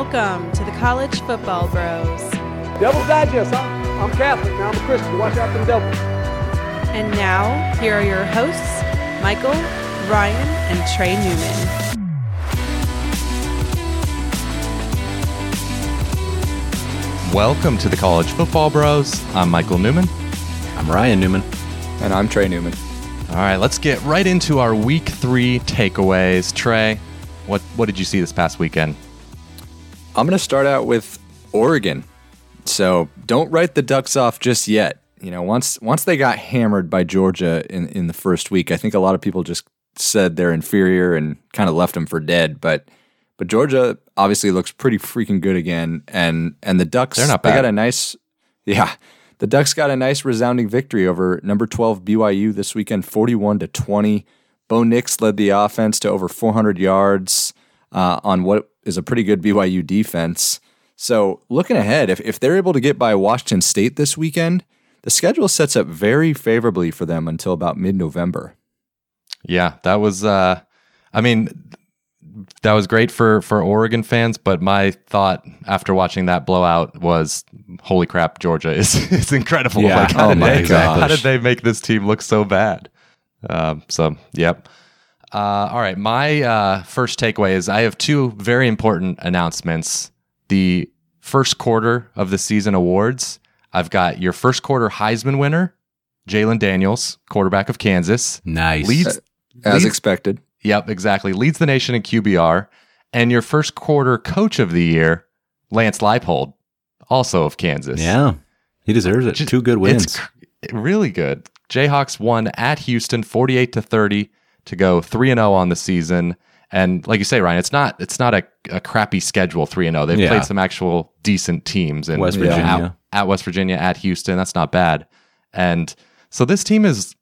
Welcome to the College Football Bros. Devil's Digest, huh? I'm Catholic, now I'm a Christian. Watch out for the devil. And now, here are your hosts, Michael, Ryan, and Trey Newman. Welcome to the College Football Bros. I'm Michael Newman. I'm Ryan Newman. And I'm Trey Newman. All right, let's get right into our week three takeaways. Trey, what, what did you see this past weekend? I'm going to start out with Oregon. So don't write the Ducks off just yet. You know, once once they got hammered by Georgia in, in the first week, I think a lot of people just said they're inferior and kind of left them for dead. But but Georgia obviously looks pretty freaking good again, and and the Ducks They're not they bad. got a nice yeah. The Ducks got a nice resounding victory over number 12 BYU this weekend, 41 to 20. Bo Nix led the offense to over 400 yards uh, on what is a pretty good BYU defense. So looking ahead, if, if they're able to get by Washington State this weekend, the schedule sets up very favorably for them until about mid-November. Yeah, that was. Uh, I mean, that was great for for Oregon fans. But my thought after watching that blowout was, "Holy crap, Georgia is is incredible! Yeah. Like, how Oh did my they how did they make this team look so bad?" Um, so, yep. Uh, all right, my uh, first takeaway is I have two very important announcements. The first quarter of the season awards. I've got your first quarter Heisman winner, Jalon Daniels, quarterback of Kansas, Nice. leads As leads- expected. Yep, exactly. Leads the nation in QBR. And your first quarter coach of the year, Lance Leipold, also of Kansas. yeah, he deserves it. Just- Two good wins. It's cr- really good. Jayhawks won at Houston 48 to 30 to go 3 and 0 on the season. And like you say, Ryan, it's not it's not a, a crappy schedule 3 and 0. They've Yeah. played some actual decent teams in West at- Virginia. At, West Virginia, at Houston. That's not bad. And so this team is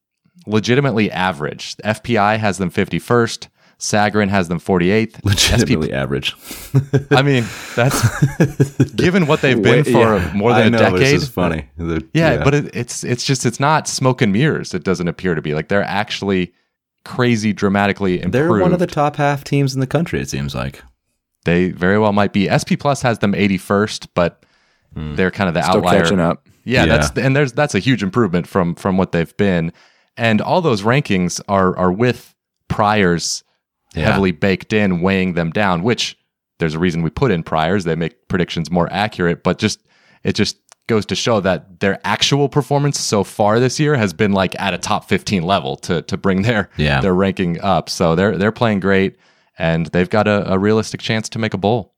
legitimately average. FPI has them 51st. Sagarin has them 48th. Legitimately average. I mean, that's given what they've been Wait, for yeah. more than a know, but decade. This is funny. The- Yeah, but it, it's it's just it's not smoke and mirrors. It doesn't appear to be like they're actually crazy, dramatically improved. they're one of the top half teams in the country. It seems like. they very well might be. SP Plus has them 81st, but hmm. they're kind of the Still outlier. catching up. Yeah, Yeah. that's and there's that's a huge improvement from from what they've been, and all those rankings are are with priors Yeah. heavily baked in, weighing them down. Which there's a reason we put in priors; they make predictions more accurate. But just it just goes to show that their actual performance so far this year has been like at a top 15 level to to bring their Yeah. their ranking up. So they're they're playing great, and they've got a, a realistic chance to make a bowl.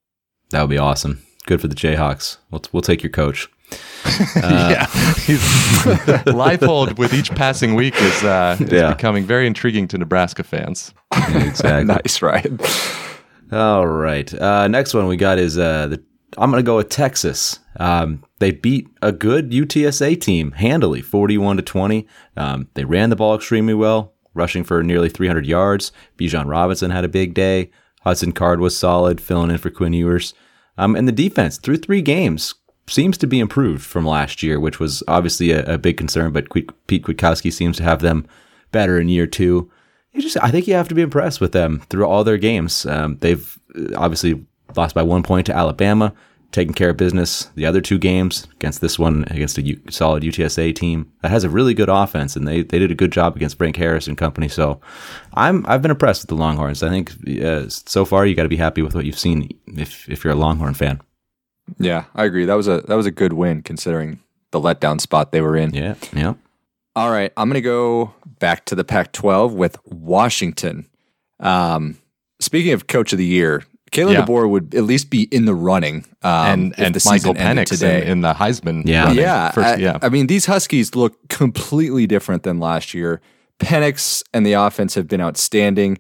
That would be awesome. Good for the Jayhawks. We'll, we'll take your coach. yeah, he's Leipold with each passing week is, uh, is Yeah. becoming very intriguing to Nebraska fans. Exactly. nice, Ryan. All right. Uh, next one we got is uh, the. I'm going to go with Texas. Um, they beat a good UTSA team handily, 41 to 20. Um, they ran the ball extremely well, rushing for nearly 300 yards. Bijan Robinson had a big day. Hudson Card was solid, filling in for Quinn Ewers. Um, and the defense through three games seems to be improved from last year, which was obviously a, a big concern. But Qu- Pete Kwiatkowski seems to have them better in year two. You just, I think you have to be impressed with them through all their games. Um, they've obviously lost by one point to Alabama, taking care of business the other two games against this one against a U- solid UTSA team that has a really good offense, and they, they did a good job against Frank Harris and company. So, I'm I've been impressed with the Longhorns. I think uh, so far you got to be happy with what you've seen if if you're a Longhorn fan. Yeah, I agree. That was a that was a good win considering the letdown spot they were in. Yeah, yeah. All right, I'm going to go back to the Pac-12 with Washington. Um, speaking of Coach of the Year, Kalen Yeah. DeBoer would at least be in the running. Um, and and the Michael season Penix today. in, in the Heisman. Yeah. running. yeah, First- I, yeah. I mean, these Huskies look completely different than last year. Penix and the offense have been outstanding.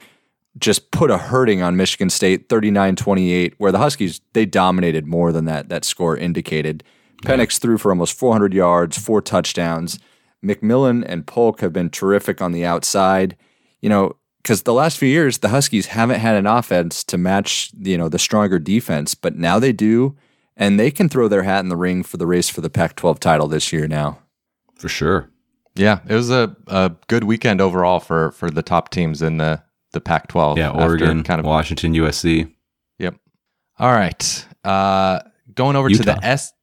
Just put a hurting on Michigan State, 39-28, where the Huskies they dominated more than that that score indicated. Penix threw for almost 400 yards, four touchdowns. McMillan and Polk have been terrific on the outside. You know, because the last few years the Huskies haven't had an offense to match you know the stronger defense, but now they do, and they can throw their hat in the ring for the race for the Pac-12 title this year. Now, For sure. Yeah, it was a, a good weekend overall for for the top teams in the the Pac-12. Yeah, after Oregon, kind of Washington, USC. Yep. All right. Uh, going over to the S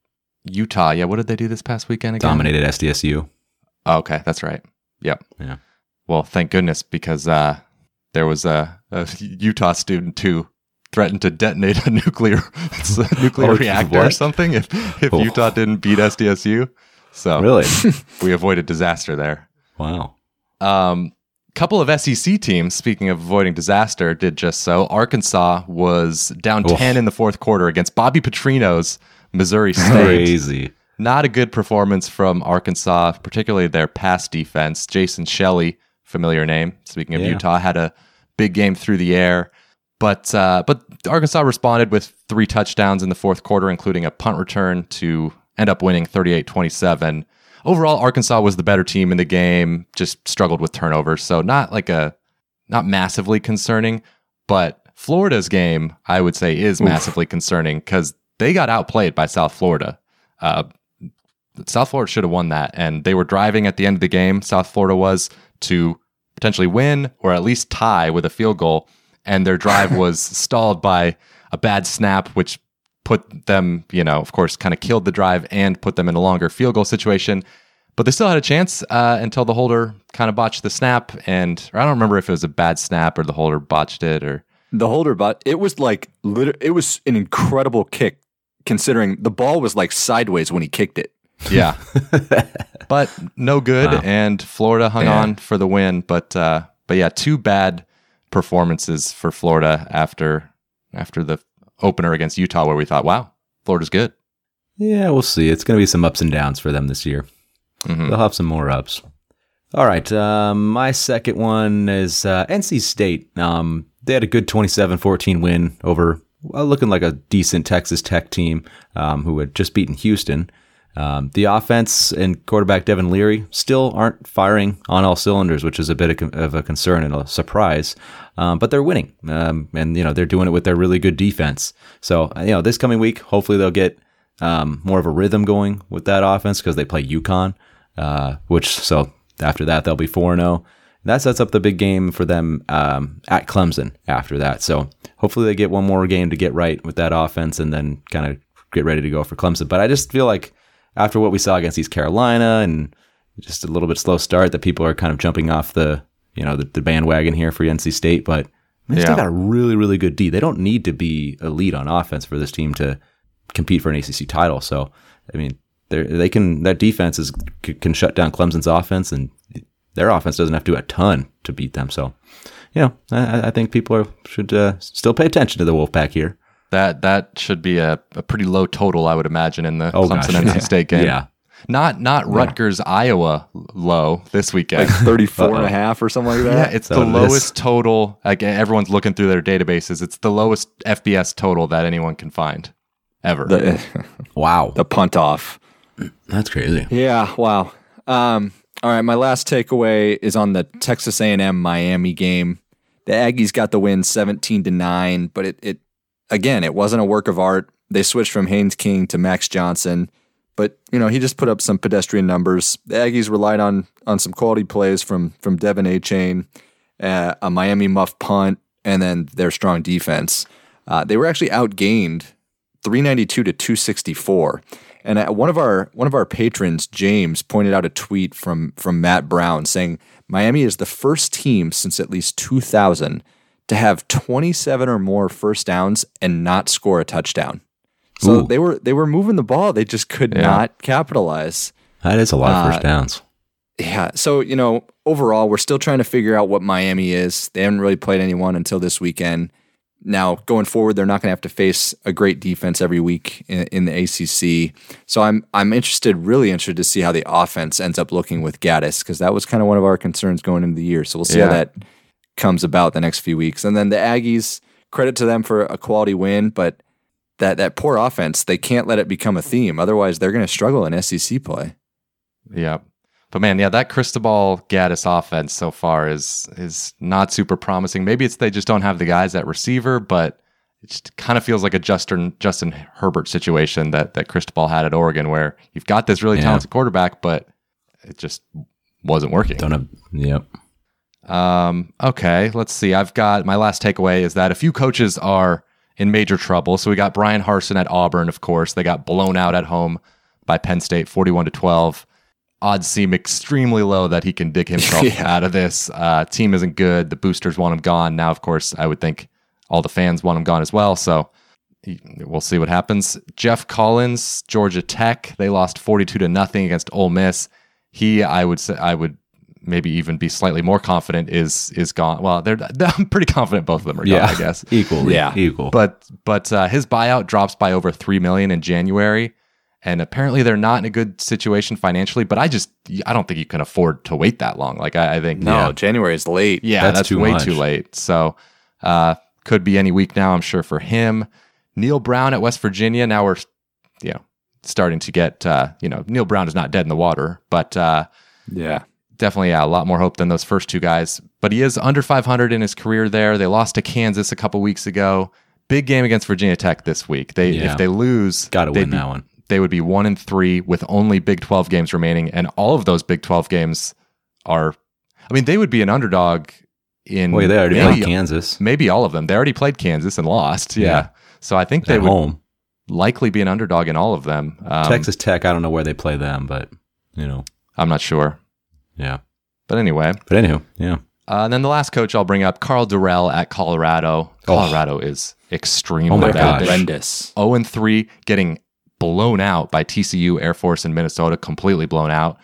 Utah. Yeah, what did they do this past weekend again? Dominated SDSU. Oh, okay, that's right. Yep. Yeah. Well, thank goodness because uh, there was a, a Utah student who threatened to detonate a nuclear a nuclear Oh, reactor or something if if Oh. Utah didn't beat SDSU. So Really? we avoided disaster there. wow. Um, couple of SEC teams, speaking of avoiding disaster, did just so. Arkansas was down Oof. 10 in the fourth quarter against Bobby Petrino's Missouri State. Crazy. Not a good performance from Arkansas, particularly their pass defense. Jason Shelley, familiar name. Speaking of Yeah. Utah, had a big game through the air. But uh, but Arkansas responded with three touchdowns in the fourth quarter, including a punt return to end up winning 38-27. Overall, Arkansas was the better team in the game, just struggled with turnovers. So not like a not massively concerning, but Florida's game, I would say, is massively concerning because they got outplayed by South Florida. Uh, South Florida should have won that, and they were driving at the end of the game. South Florida was to potentially win or at least tie with a field goal, and their drive was stalled by a bad snap, which put them, you know, of course, kind of killed the drive and put them in a longer field goal situation. But they still had a chance uh, until the holder kind of botched the snap, and or I don't remember if it was a bad snap or the holder botched it or The holder, but it was like it was an incredible kick, considering the ball was like sideways when he kicked it. Yeah. but no good Wow. and Florida hung Yeah. on for the win, but uh but yeah, two bad performances for Florida after after the opener against Utah where we thought, wow, Florida's good. Yeah, we'll see. It's going to be some ups and downs for them this year. Mhm. They'll have some more ups. All right. Um, my second one is uh, NC State. Um, they had a good 27 14 win over well, looking like a decent Texas Tech team um, who had just beaten Houston. Um, the offense and quarterback Devin Leary still aren't firing on all cylinders, which is a bit of a concern and a surprise. Um, but they're winning, um, and you know they're doing it with their really good defense. So uh, you know this coming week, hopefully they'll get um, more of a rhythm going with that offense because they play UConn, uh, which so after that they'll be four zero. That sets up the big game for them um, at Clemson after that. So hopefully they get one more game to get right with that offense and then kind of get ready to go for Clemson. But I just feel like after what we saw against East Carolina and just a little bit slow start, that people are kind of jumping off the you know the, the bandwagon here for NC State. But they still got a really really good D. They don't need to be elite on offense for this team to compete for an ACC title. So I mean, they they can that defense is can shut down Clemson's offense, and their offense doesn't have to do a ton to beat them. So, you know, I, I think people are, should uh, still pay attention to the Wolfpack here. That that should be a, a pretty low total, I would imagine, in the Oh, Clemson gosh. NC State game. Yeah. Not not Rutgers Iowa low this weekend. Like 34 and Uh-oh. a half or something like that. Yeah, it's So the it is. lowest total. Like everyone's looking through their databases. It's the lowest FBS total that anyone can find ever. the, Wow, the punt off. that's crazy. Yeah, wow. Um, all right, my last takeaway is on the Texas A&M Miami game. The Aggies got the win 17 to 9, but it, it again, it wasn't a work of art. They switched from Haynes King to Max Johnson, but you know, he just put up some pedestrian numbers. The Aggies relied on on some quality plays from from Devon Achane, uh, a Miami muff punt, and then their strong defense. Uh, they were actually outgained 392 to 264. And uh, one of our one of our patrons, James, pointed out a tweet from from Matt Brown saying Miami is the first team since at least 2000 to have 27 or more first downs and not score a touchdown. So Ooh. they were they were moving the ball, they just could Yeah. not capitalize. That is a lot of Uh, first downs. Yeah. So, you know, overall, we're still trying to figure out what Miami is. They haven't really played anyone until this weekend. Now, going forward, they're not going to have to face a great defense every week in, in the ACC. So, I'm I'm interested, really interested to see how the offense ends up looking with Gattis because that was kind of one of our concerns going into the year. So, we'll see Yeah. how that comes about the next few weeks. And then the Aggies, credit to them for a quality win, but that that poor offense, they can't let it become a theme. Otherwise, they're going to struggle in SEC play. Yeah. But man, yeah, that Cristobal Gattis offense so far is is not super promising. Maybe it's they just don't have the guys at receiver, but it just kind of feels like a Justin Justin Herbert situation that that Cristobal had at Oregon, where you've got this really Yeah. talented quarterback, but it just wasn't working. Don't have. Yep. Um, okay, let's see. I've got my last takeaway is that a few coaches are in major trouble. So we got Bryan Harsin at Auburn, of course. They got blown out at home by Penn State, 41 to 12. Odds seem extremely low that he can dig himself Yeah. out of this. Uh, team isn't good. The boosters want him gone. Now, of course, I would think all the fans want him gone as well. So we'll see what happens. Geoff Collins, Georgia Tech, they lost 42 to nothing against Ole Miss. He, I would say, I would maybe even be slightly more confident is is gone. Well, they're I'm pretty confident both of them are Yeah, gone, I guess. equally. Yeah. equal. But but uh, his buyout drops by over three million in January, and apparently they're not in a good situation financially. But I just I don't think you can afford to wait that long. Like I, I think No, yeah, January is late. yeah, That's that's, too way much. too late. So uh, could be any week now. I'm sure for him. Neal Brown at West Virginia. Now we're you know starting to get uh, you know Neal Brown is not dead in the water, but. Uh, Yeah. Definitely yeah, a lot more hope than those first two guys. But he is under 500 in his career there. They lost to Kansas a couple weeks ago. Big game against Virginia Tech this week. They Yeah. if they lose, Got to win be- that one. They would be one and three with only Big 12 games remaining, and all of those Big 12 games are. I mean, they would be an underdog in. Well, they already maybe, played Kansas Maybe all of them. They already played Kansas and lost. Yeah. Yeah. So I think they at would home. likely be an underdog in all of them. Um, Texas Tech. I don't know where they play them, but you know, I'm not sure. Yeah. But anyway, But anywho, yeah. Uh, and then the last coach I'll bring up, Karl Dorrell at Colorado. Colorado is extremely Oh my bad. gosh. Horrendous. 0 and 3, getting blown out by TCU, Air Force, and Minnesota, completely blown out.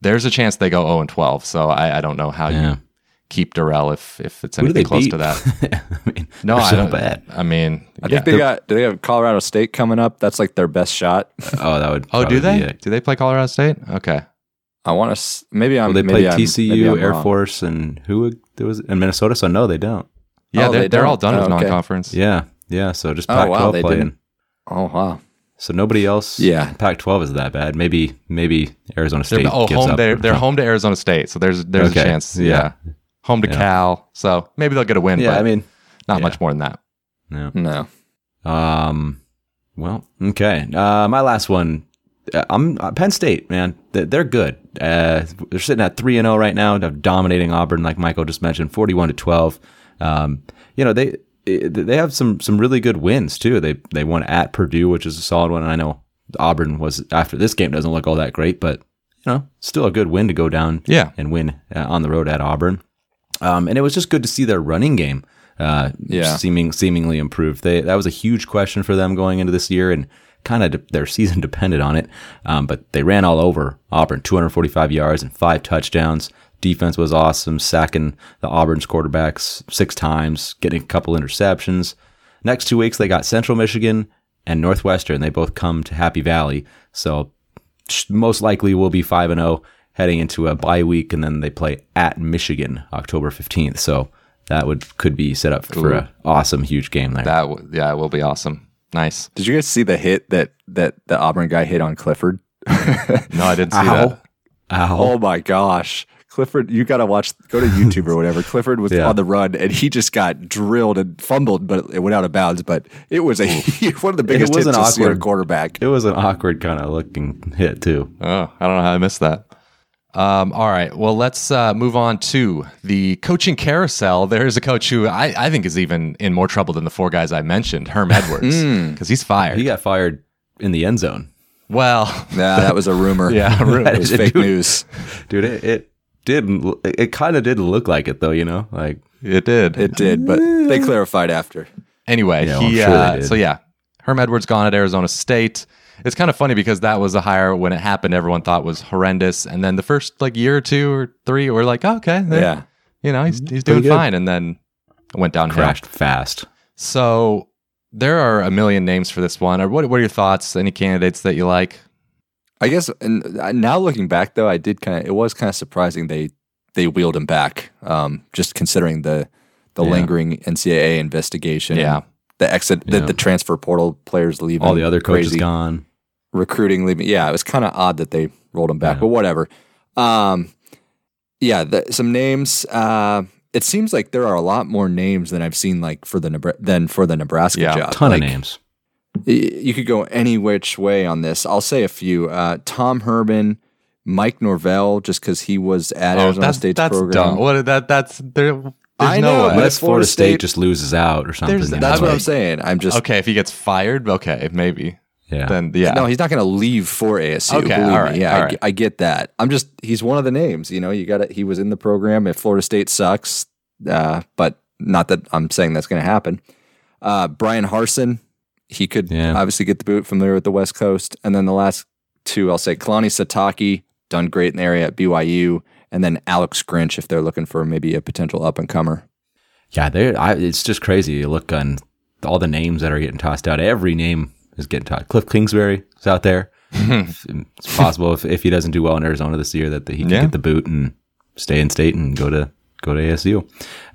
There's a chance they go 0 and 12. So I, I don't know how Yeah. you keep Dorrell if if it's anything close beat? to that. I mean, No, I so don't. bad. I mean, I yeah. think they got. Do they have Colorado State coming up? That's like their best shot. Oh, that would. Oh, do they? be it. Do they play Colorado State? Okay. I want to. Maybe I'm. Well, they maybe played I'm- maybe TCU, I'm Air wrong. Force, and who there was in Minnesota. So no, they don't. Yeah, Oh, they're, they they are all don't? done with Oh, okay. non-conference. Yeah, yeah. So just Oh, Pac-12 wow, playing. didn't- Oh wow. So nobody else. Yeah. Pac-12 is that bad. Maybe maybe Arizona They're, State. oh, gives home. up. They're, they're home to Arizona State, so there's there's Okay, a chance. yeah. Yeah, home to Yeah. Cal, so maybe they'll get a win. Yeah, but I mean, not yeah. much more than that. no. No. Um, well, okay. Uh, my last one. uh, I'm uh, Penn State, man. They're good. Uh, they're sitting at three and zero right now, dominating Auburn, like Michael just mentioned, forty-one to twelve. Um, you know they they have some some really good wins too. They they won at Purdue, which is a solid one. And I know Auburn was after this game doesn't look all that great, but you know still a good win to go down Yeah. and win uh, on the road at Auburn. Um, and it was just good to see their running game, uh, Yeah. seeming seemingly improved. They that was a huge question for them going into this year, and kind of de- their season depended on it. Um, but they ran all over Auburn, 245 yards and five touchdowns. Defense was awesome, sacking the Auburn's quarterbacks six times, getting a couple interceptions. Next two weeks they got Central Michigan and Northwestern. They both come to Happy Valley, so most likely will be 5 and 0 heading into a bye week and then they play at Michigan October 15th. So that would could be set up for an awesome huge game there. That w- yeah, it will be awesome. Nice. Did you guys see the hit that that the Auburn guy hit on Clifford? No, I didn't see Ow. that. Ow. Oh my gosh. Clifford, you got to watch, go to YouTube or whatever. Clifford was Yeah. on the run and he just got drilled and fumbled, but it went out of bounds. But it was a one of the biggest was hits an to see a awkward- quarterback. It was an awkward kind of looking hit too. Oh, I don't know how I missed that. Um, all right. Well, let's uh, move on to the coaching carousel. There is a coach who I, I think is even in more trouble than the four guys I mentioned, Herm Edwards, because he's fired. He got fired in the end zone. well, Nah, that was a rumor. yeah, rumor. It was fake Dude. news. Dude, it, it didn't it, it kind of did look like it though, you know? Like it did. It did, but they clarified after. Anyway, Yeah, well, he sure uh, so yeah, Herm Edwards gone at Arizona State. It's kind of funny because that was a hire when it happened. Everyone thought was horrendous, and then the first like year or two or three, we're like, oh, okay, then, Yeah. you know, he's he's doing fine, and then it went down crashed fast. So there are a million names for this one. What, what are your thoughts? Any candidates that you like? I guess and uh, now looking back though, I did kind of it was kind of surprising they they wheeled him back. Um, just considering the the Yeah. lingering NCAA investigation. Yeah. The exit, Yeah. the, the transfer portal players leaving, All the other coaches crazy. gone. Recruiting leaving. Yeah, it was kind of odd that they rolled him back, Yeah. but whatever. Um, yeah, the, some names. Uh, it seems like there are a lot more names than I've seen like for the Nebra- than for the Nebraska Yeah, job. Ton Like, of names. y- You could go any which way on this. I'll say a few. Uh, Tom Herman, Mike Norvell, just because he was at Oh, Arizona that's State's that's program. dumb. What that that's there. There's I know, way. but Unless if Florida Florida State, State- just loses out or something. That's it's what I'm saying. I'm just okay, if he gets fired, okay, maybe. Yeah. Then yeah. no. He's not going to leave for ASU. Okay, believe all right, me. Yeah, all I, right. I get that. I'm just he's one of the names. You know, you got to He was in the program. If Florida State sucks, uh, but not that I'm saying that's going to happen. Uh, Bryan Harsin, he could Yeah. obviously get the boot familiar with the West Coast, and then the last two, I'll say Kalani Sitake, done great in the area at BYU, and then Alex Grinch if they're looking for maybe a potential up and comer. Yeah, they it's just crazy. You look on all the names that are getting tossed out. Every name is getting tossed. Cliff Kingsbury is out there. it's possible if, if he doesn't do well in Arizona this year that he can Yeah. get the boot and stay in state and go to go to ASU.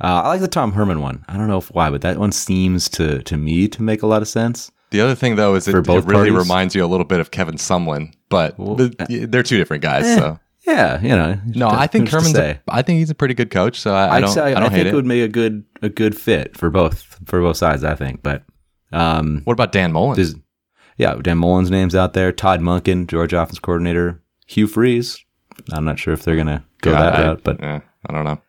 Uh, I like the Tom Herman one. I don't know if why, but that one seems to to me to make a lot of sense. The other thing though is it, it really parties? reminds you a little bit of Kevin Sumlin, but the, they're two different guys. So Yeah, you know. no, I think Herman's. A, I think he's a pretty good coach. So I, I don't. say- I don't think hate it it. would make a good a good fit for both for both sides. I think, but um, What about Dan Mullen? There's, yeah, Dan Mullen's name's out there. Todd Monken, Georgia offense coordinator. Hugh Freeze. I'm not sure if they're gonna go Yeah, that I- route, but yeah, I don't know.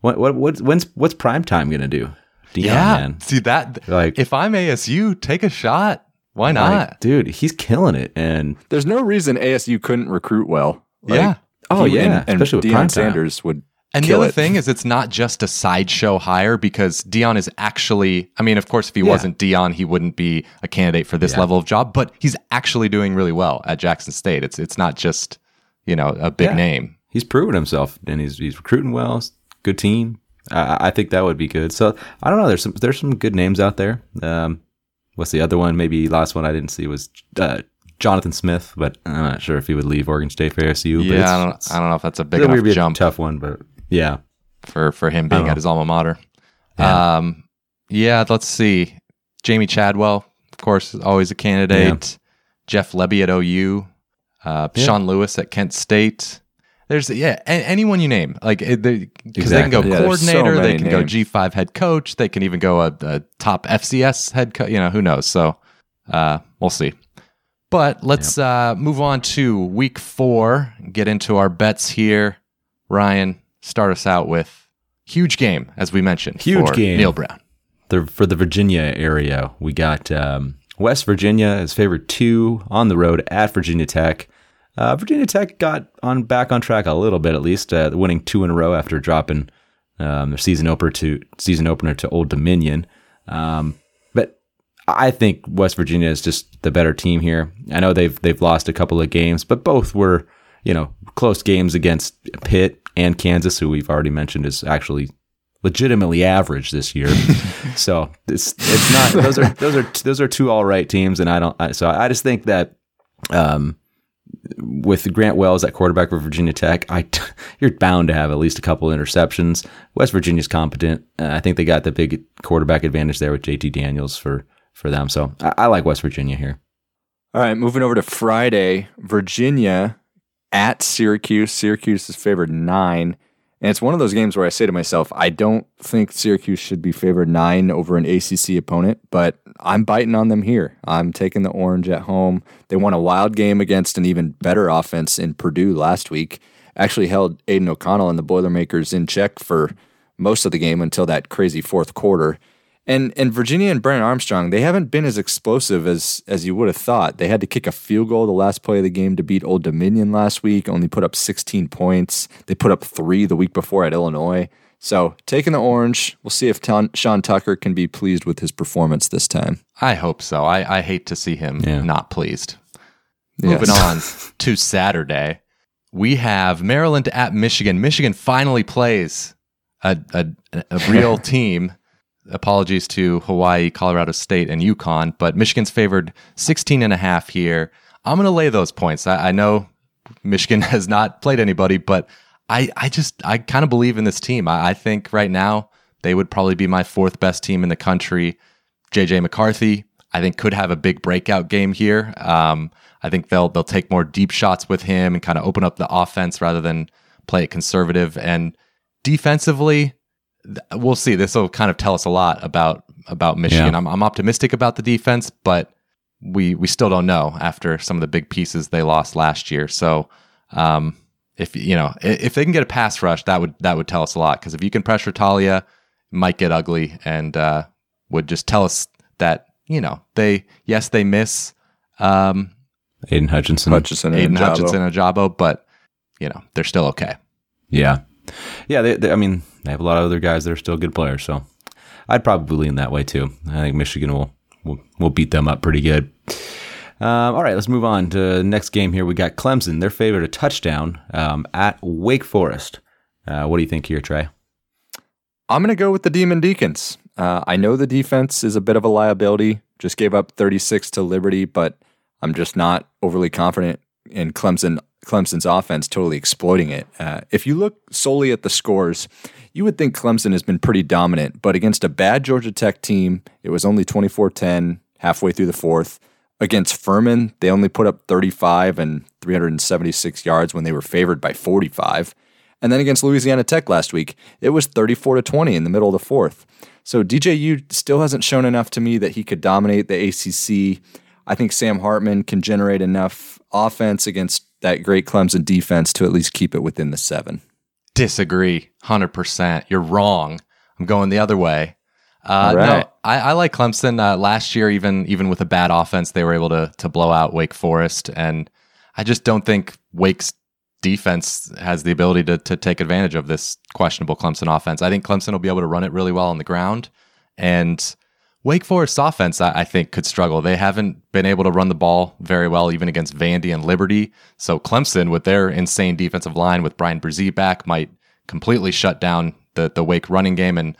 what what what's when's what's prime time gonna do? Deion, yeah, man. see that. Like- if I'm ASU, take a shot. Why not? Like, dude, he's killing it. And There's no reason ASU couldn't recruit well. Like, yeah. oh he- yeah, and, and especially with Deion prime time. Sanders would And the other it. thing is, it's not just a sideshow hire because Deion is actually. I mean, of course, if he Yeah. wasn't Deion, he wouldn't be a candidate for this Yeah. level of job. But he's actually doing really well at Jackson State. It's it's not just you know a big Yeah. name. He's proven himself, and he's he's recruiting well. Good team. I, I think that would be good. So I don't know. There's some there's some good names out there. Um, what's the other one? Maybe last one I didn't see was uh, Jonathan Smith, but I'm not sure if he would leave Oregon State for ASU. Yeah, I don't. I don't know if that's a big enough be a jump tough one, but yeah. for for him being at his alma mater. Yeah. Um, yeah. Let's see. Jamey Chadwell, of course, is always a candidate. Jeff Lebby at OU. Uh, Yeah. Sean Lewis at Kent State. There's yeah, a- anyone you name, like because they can go Yeah, there's so coordinator, they can go. G five head coach, they can even go a, a top FCS head coach. You know, who knows? So uh, we'll see. But let's uh, move on to week four. Get into our bets here. Ryan, start us out with huge game, as we mentioned. Huge game. Neal Brown. The, for the Virginia area, we got um, West Virginia is favorite two on the road at Virginia Tech. Uh, Virginia Tech got on back on track a little bit, at least, uh, winning two in a row after dropping um, their season opener to season opener to Old Dominion. Um, but I think West Virginia is just the better team here. I know they've they've lost a couple of games, but both were you know close games against Pitt and Kansas, who we've already mentioned is actually legitimately average this year. so it's it's not those are those are those are two all right teams, and I don't. I, so I just think that um, with Grant Wells at quarterback for Virginia Tech, I you're bound to have at least a couple interceptions. West Virginia's competent. Uh, I think they got the big quarterback advantage there with JT Daniels for for them. So I, I like West Virginia here. All right, moving over to Friday, Virginia at Syracuse. Syracuse is favored nine. And it's one of those games where I say to myself, I don't think Syracuse should be favored nine over an ACC opponent, but I'm biting on them here. I'm taking the orange at home. They won a wild game against an even better offense in Purdue last week. Actually held Aidan O'Connell and the Boilermakers in check for most of the game until that crazy fourth quarter. And and Virginia and Brennan Armstrong, they haven't been as explosive as as you would have thought. They had to kick a field goal the last play of the game to beat Old Dominion last week, only put up 16 points. They put up 3 the week before at Illinois. So, taking the orange, we'll see if Ton- Sean Tucker can be pleased with his performance this time. I hope so. I, I hate to see him Yeah. not pleased. Yes. Moving on to Saturday, we have Maryland at Michigan. Michigan finally plays a, a, a real team. Apologies to Hawaii, Colorado State, and UConn, but Michigan's favored 16 and a half here. I'm going to lay those points. I, I know Michigan has not played anybody, but I, I just, I kind of believe in this team. I, I think right now they would probably be my fourth best team in the country. JJ McCarthy, I think could have a big breakout game here. Um, I think they'll they'll take more deep shots with him and kind of open up the offense rather than play it conservative. And defensively, we'll see. This will kind of tell us a lot about about Michigan. Yeah. I'm, I'm optimistic about the defense, but we we still don't know after some of the big pieces they lost last year. So. Um, if you know if they can get a pass rush, that would that would tell us a lot. Because if you can pressure Taulia, might get ugly and uh, would just tell us that you know they yes they miss um, Aidan Hutchinson. Hutchinson and Aiden Ojabo. Hutchinson and Ojabo, but you know they're still okay. Yeah. Yeah, they, they, I mean, they have a lot of other guys that are still good players, so I'd probably lean that way too. I think Michigan will will, will beat them up pretty good. Um, all right, let's move on to the next game here. We got Clemson. They're favored a touchdown um, at Wake Forest. Uh, what do you think here, Trey? I'm going to go with the Demon Deacons. Uh, I know the defense is a bit of a liability. Just gave up 36 to Liberty, but I'm just not overly confident in Clemson. Clemson's offense totally exploiting it. Uh, if you look solely at the scores, you would think Clemson has been pretty dominant, but against a bad Georgia Tech team, it was only 24 10 halfway through the fourth. Against Furman, they only put up 35 and 376 yards when they were favored by 45. And then against Louisiana Tech last week, it was 34 to 20 in the middle of the fourth. So DJU still hasn't shown enough to me that he could dominate the ACC. I think Sam Hartman can generate enough offense against that great Clemson defense to at least keep it within the seven. Disagree, hundred percent. You're wrong. I'm going the other way. Uh, right. No, I, I like Clemson. Uh, last year, even even with a bad offense, they were able to to blow out Wake Forest, and I just don't think Wake's defense has the ability to to take advantage of this questionable Clemson offense. I think Clemson will be able to run it really well on the ground, and Wake Forest's offense, I, I think, could struggle. They haven't been able to run the ball very well, even against Vandy and Liberty. So Clemson, with their insane defensive line, with Bryan Bresee back, might completely shut down the the Wake running game and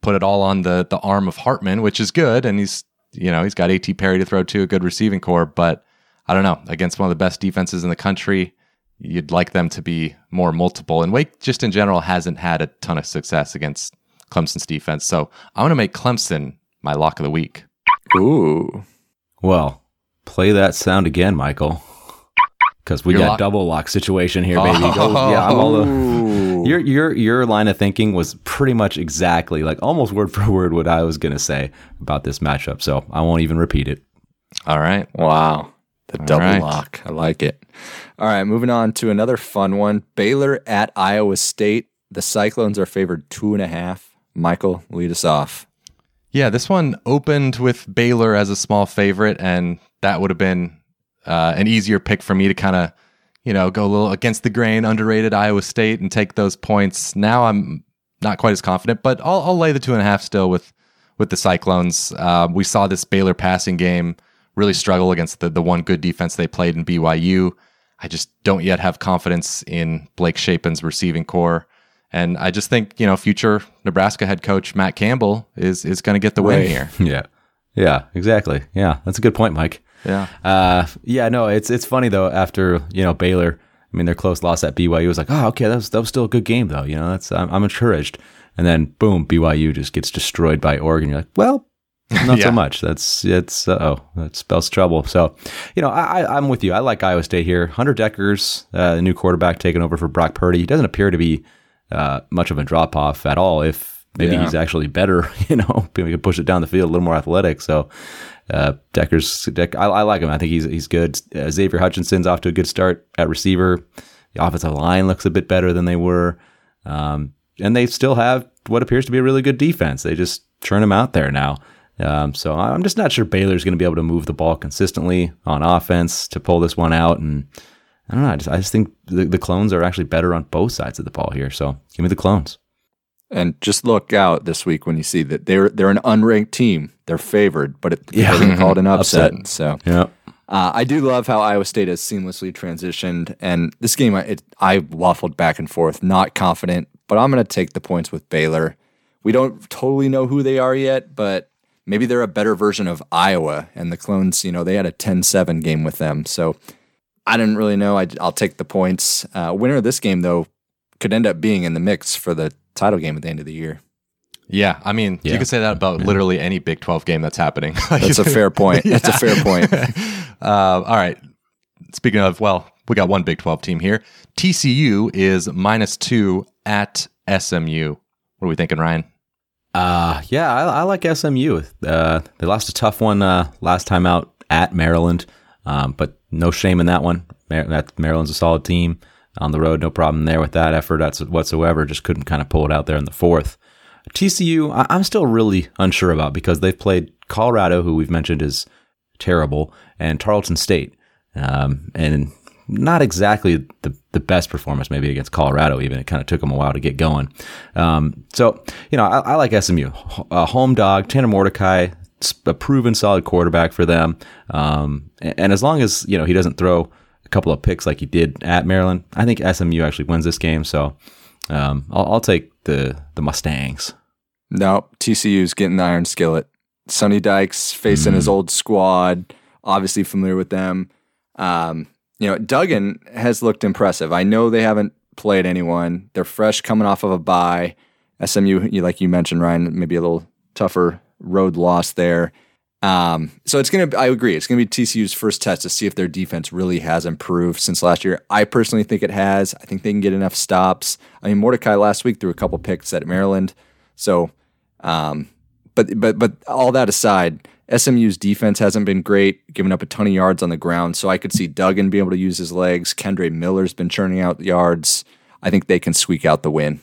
put it all on the the arm of Hartman, which is good. And he's you know he's got A.T. Perry to throw to, a good receiving core. But I don't know against one of the best defenses in the country. You'd like them to be more multiple. And Wake, just in general, hasn't had a ton of success against Clemson's defense. So I'm going to make Clemson my lock of the week. Ooh. Well, play that sound again, Michael. Because we Your got lock- double lock situation here, baby. Oh. Go, yeah, I'm all the, your your your line of thinking was pretty much exactly like almost word for word what I was gonna say about this matchup. So I won't even repeat it. All right. Wow. The double right. lock. I like it. All right, moving on to another fun one. Baylor at Iowa State. The Cyclones are favored two and a half. Michael, lead us off. Yeah, this one opened with Baylor as a small favorite, and that would have been uh, an easier pick for me to kind of, you know, go a little against the grain, underrated Iowa State, and take those points. Now I'm not quite as confident, but I'll, I'll lay the two and a half still with with the Cyclones. Uh, we saw this Baylor passing game really struggle against the the one good defense they played in BYU. I just don't yet have confidence in Blake Shapen's receiving core. And I just think, you know, future Nebraska head coach Matt Campbell is is going to get the win Right. here. Yeah, yeah, exactly. Yeah, that's a good point, Mike. Yeah. Uh, yeah, no, it's it's funny though. After you know Baylor, I mean their close loss at BYU was like, oh, okay, that was that was still a good game though. You know, that's I'm, I'm encouraged. And then boom, BYU just gets destroyed by Oregon. You're like, well, not Yeah. so much. That's it's uh oh, that spells trouble. So, you know, I, I I'm with you. I like Iowa State here. Hunter Dekkers uh, the new quarterback taking over for Brock Purdy. He doesn't appear to be uh, much of a drop off at all. If maybe Yeah. he's actually better, you know, maybe we could push it down the field a little more athletic. So, uh, Dekkers, Deck, I, I like him. I think he's he's good. Uh, Xavier Hutchinson's off to a good start at receiver. The offensive line looks a bit better than they were, um, and they still have what appears to be a really good defense. They just churn them out there now. Um, so I'm just not sure Baylor's going to be able to move the ball consistently on offense to pull this one out. And I don't know. I just, I just think the, the clones are actually better on both sides of the ball here. So give me the clones. And just look out this week when you see that they're they're an unranked team. They're favored, but it Yeah. they're being called an upset. Upset. So Yeah. uh, I do love how Iowa State has seamlessly transitioned. And this game, I- it, I waffled back and forth, not confident, but I'm going to take the points with Baylor. We don't totally know who they are yet, but maybe they're a better version of Iowa. And the Clones, you know, they had a 10 7 game with them. So I didn't really know. I, will take the points. Uh, winner of this game, though, could end up being in the mix for the title game at the end of the year. Yeah. I mean, Yeah. you could say that about literally any Big 12 game that's happening. That's a fair point. That's a fair point. uh, all right. Speaking of, well, we got one Big 12 team here. TCU is minus two at SMU. What are we thinking, Ryan? Uh, yeah, I, I like SMU. Uh, they lost a tough one uh, last time out at Maryland, um, but no shame in that one. Mar- that Maryland's a solid team on the road, no problem there with that effort whatsoever. Just couldn't kind of pull it out there in the fourth. TCU, I- I'm still really unsure about because they've played Colorado, who we've mentioned is terrible, and Tarleton State, um, and not exactly the, the best performance maybe against Colorado. Even it kind of took them a while to get going. Um, so you know, I, I like SMU, a home dog. Tanner Mordecai, a proven solid quarterback for them, um, and, as long as you know he doesn't throw a couple of picks like he did at Maryland, I think SMU actually wins this game. So um, I'll, I'll take the the Mustangs. No, TCU's getting the iron skillet. Sonny Dykes facing his old squad, obviously familiar with them. Um, you know, Duggan has looked impressive. I know they haven't played anyone. They're fresh coming off of a bye. SMU, like you mentioned, Ryan, maybe a little tougher road loss there. Um, so it's gonna. I agree. It's gonna be TCU's first test to see if their defense really has improved since last year. I personally think it has. I think they can get enough stops. I mean, Mordecai last week threw a couple picks at Maryland. So, um, but but but all that aside, SMU's defense hasn't been great, giving up a ton of yards on the ground. So I could see Duggan being able to use his legs. Kendre Miller's been churning out yards. I think they can squeak out the win.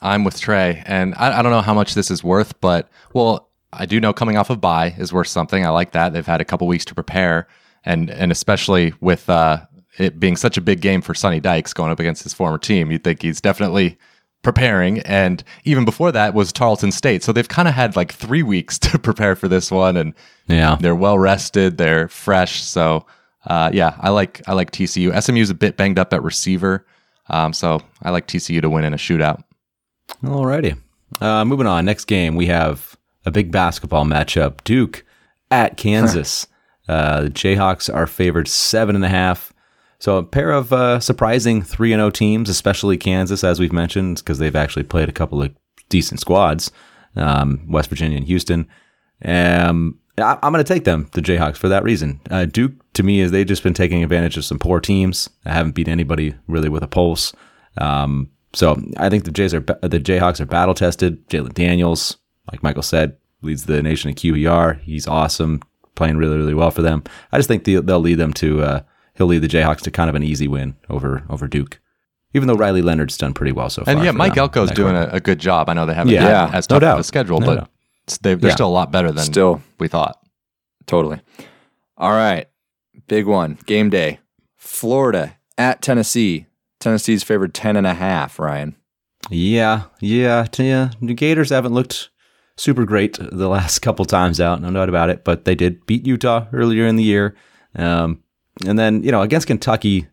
I'm with Trey, and I, I don't know how much this is worth, but well, I do know coming off of bye is worth something. I like that they've had a couple weeks to prepare, and and especially with uh, it being such a big game for Sonny Dykes going up against his former team, you'd think he's definitely preparing. And even before that was Tarleton State, so they've kind of had like three weeks to prepare for this one, and Yeah, they're well rested, they're fresh. So uh, yeah, I like I like TCU. SMU's a bit banged up at receiver, um, so I like TCU to win in a shootout. Alrighty. Uh, moving on. Next game, we have a big basketball matchup. Duke at Kansas. uh, the Jayhawks are favored seven and a half. So a pair of uh, surprising three and zero teams, especially Kansas, as we've mentioned, because they've actually played a couple of decent squads, um, West Virginia and Houston. Um, I, I'm going to take them, the Jayhawks, for that reason. Uh, Duke, to me, is they've just been taking advantage of some poor teams. I haven't beat anybody really with a pulse. Um, so I think the Jays are the Jayhawks are battle tested. Jalon Daniels, like Michael said, leads the nation in QBR. He's awesome, playing really really well for them. I just think they'll, they'll lead them to uh, he'll lead the Jayhawks to kind of an easy win over over Duke. Even though Riley Leonard's done pretty well so far. And yeah, Mike them. Elko's doing a, a good job. I know they haven't Yeah. had Yeah, as no of doubt. a schedule, No but doubt. they, they're Yeah. still a lot better than Still, we thought. totally. All right, big one. Game day. Florida at Tennessee. Tennessee's favored ten and a half. Ryan. Yeah, yeah, t- yeah. The Gators haven't looked super great the last couple times out, no doubt about it. But they did beat Utah earlier in the year, um, and then you know against Kentucky,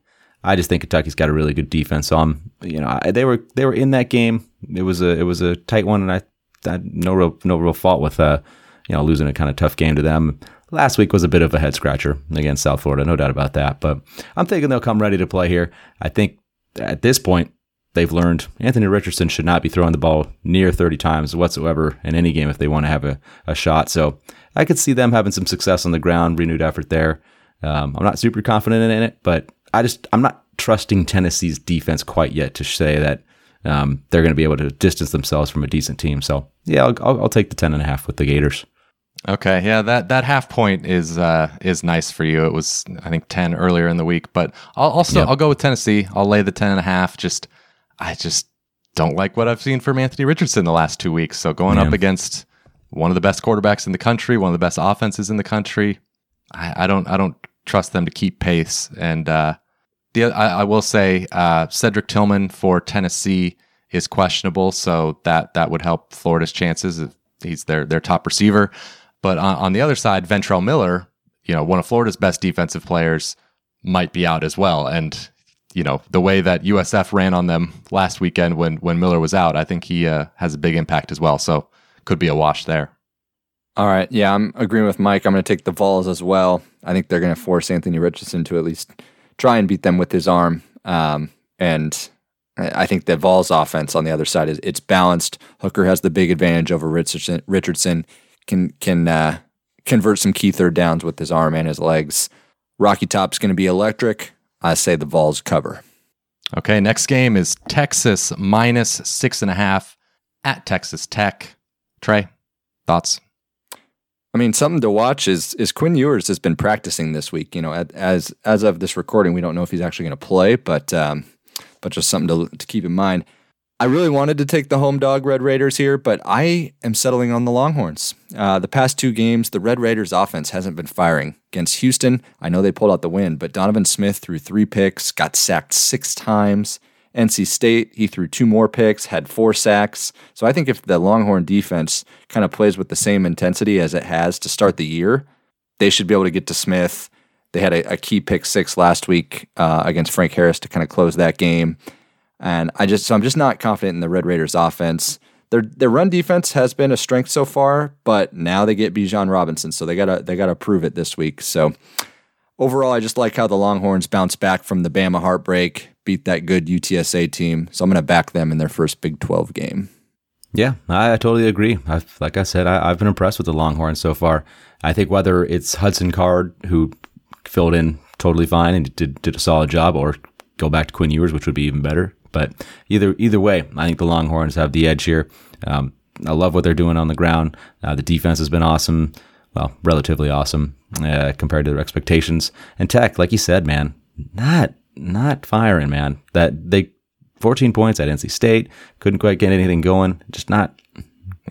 I just think Kentucky's got a really good defense. So I'm, you know, I, they were they were in that game. It was a it was a tight one, and I, I no real no real fault with uh, you know, losing a kind of tough game to them. Last week was a bit of a head scratcher against South Florida, no doubt about that. But I'm thinking they'll come ready to play here. I think at this point they've learned Anthony Richardson should not be throwing the ball near 30 times whatsoever in any game if they want to have a, a shot. So I could see them having some success on the ground, renewed effort there. Um, I'm not super confident in it, but I just I'm not trusting Tennessee's defense quite yet to say that um, they're going to be able to distance themselves from a decent team. So yeah, I'll, I'll, I'll take the 10 and a half with the Gators. Okay, yeah, that that half point is uh, is nice for you. It was I think ten earlier in the week, but I'll also Yep. I'll go with Tennessee. I'll lay the ten and a half. Just I just don't like what I've seen from Anthony Richardson the last two weeks. So going up against one of the best quarterbacks in the country, one of the best offenses in the country, I, I don't I don't trust them to keep pace. And uh, the I, I will say uh, Cedric Tillman for Tennessee is questionable, so that that would help Florida's chances. If he's their their top receiver. But on, on the other side, Ventrell Miller, you know, one of Florida's best defensive players, might be out as well. And you know, the way that USF ran on them last weekend when when Miller was out, I think he uh, has a big impact as well. So could be a wash there. All right. Yeah, I'm agreeing with Mike. I'm going to take the Vols as well. I think they're going to force Anthony Richardson to at least try and beat them with his arm. Um, and I think the Vols offense on the other side is it's balanced. Hooker has the big advantage over Richardson. Richardson can can uh, convert some key third downs with his arm and his legs. Rocky Top's going to be electric. I say the Vols cover. Okay, next game is Texas minus six and a half at Texas Tech. Trey, thoughts? I mean, something to watch is is Quinn Ewers has been practicing this week. You know, as as of this recording, we don't know if he's actually going to play, but um, but just something to to keep in mind. I really wanted to take the home dog Red Raiders here, but I am settling on the Longhorns. Uh, the past two games, the Red Raiders offense hasn't been firing. Against Houston, I know they pulled out the win, but Donovan Smith threw three picks, got sacked six times. NC State, he threw two more picks, had four sacks. So I think if the Longhorn defense kind of plays with the same intensity as it has to start the year, they should be able to get to Smith. They had a, a key pick six last week uh, against Frank Harris to kind of close that game. And I just so I'm just not confident in the Red Raiders offense. Their their run defense has been a strength so far, but now they get Bijan Robinson, so they gotta they gotta prove it this week. So overall, I just like how the Longhorns bounce back from the Bama heartbreak, beat that good UTSA team. So I'm gonna back them in their first Big 12 game. Yeah, I, I totally agree. I've, like I said, I, I've been impressed with the Longhorns so far. I think whether it's Hudson Card who filled in totally fine and did did a solid job, or go back to Quinn Ewers, which would be even better. But either either way, I think the Longhorns have the edge here. Um, I love what they're doing on the ground. Uh, the defense has been awesome, well, relatively awesome uh, compared to their expectations. And Tech, like you said, man, not not firing, man. That they 14 points at NC State couldn't quite get anything going. Just not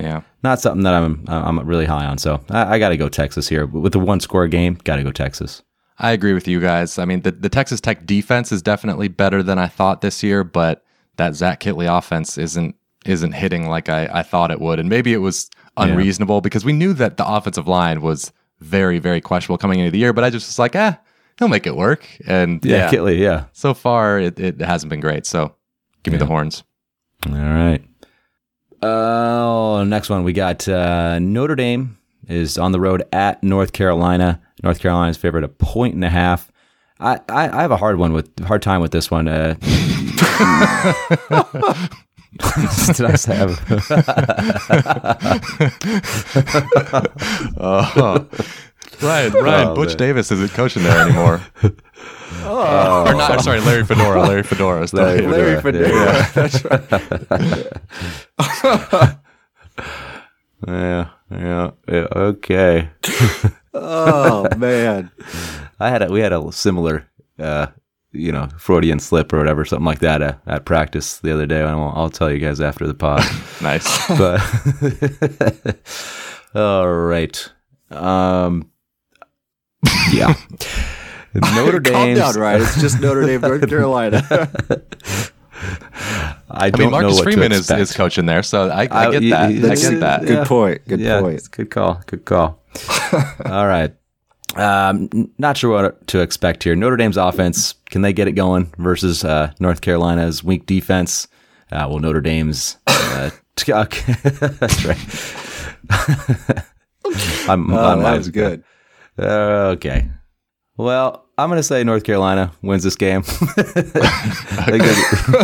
Yeah. not something that I'm I'm really high on. So I, I got to go Texas here with the one score game. Got to go Texas. I agree with you guys. I mean, the, the Texas Tech defense is definitely better than I thought this year, but that Zach Kittley offense isn't isn't hitting like I, I thought it would. And maybe it was unreasonable because we knew that the offensive line was very, very questionable coming into the year, but I just was like, eh, he'll make it work. And Yeah, yeah, Kitley. Yeah. so far it, it hasn't been great. So give me the horns. All right. Uh, next one we got uh, Notre Dame is on the road at North Carolina. North Carolina's favorite a point and a half. I, I, I have a hard one with hard time with this one. Uh, did I say? Oh. Ryan, Ryan, Oh, Butch man. Davis isn't coaching there anymore. Oh, or not, I'm sorry, Larry Fedora. Larry Fedora. is still. Larry Fedora, Fedora. That's right. yeah, yeah, yeah. Okay. Oh man. I had a, we had a similar, uh, you know, Freudian slip or whatever, something like that uh, at practice the other day. I'll, I'll tell you guys after the pod. Nice. but all right, um, yeah. Notre Calm Dame. down, right? It's just Notre Dame, North Carolina. I I don't mean, know Marcus what Freeman to is, is coaching there, so I, I I- get that. y- I that's- get that. Good Yeah. point. Good yeah, point. good call. Good call. All right. Um, not sure what to expect here. Notre Dame's offense, can they get it going versus uh, North Carolina's weak defense? Uh, well, Notre Dame's. Uh, t- okay. That's right. I'm, Oh, I'm- that was good. Uh, okay. Well, I'm going to say North Carolina wins this game.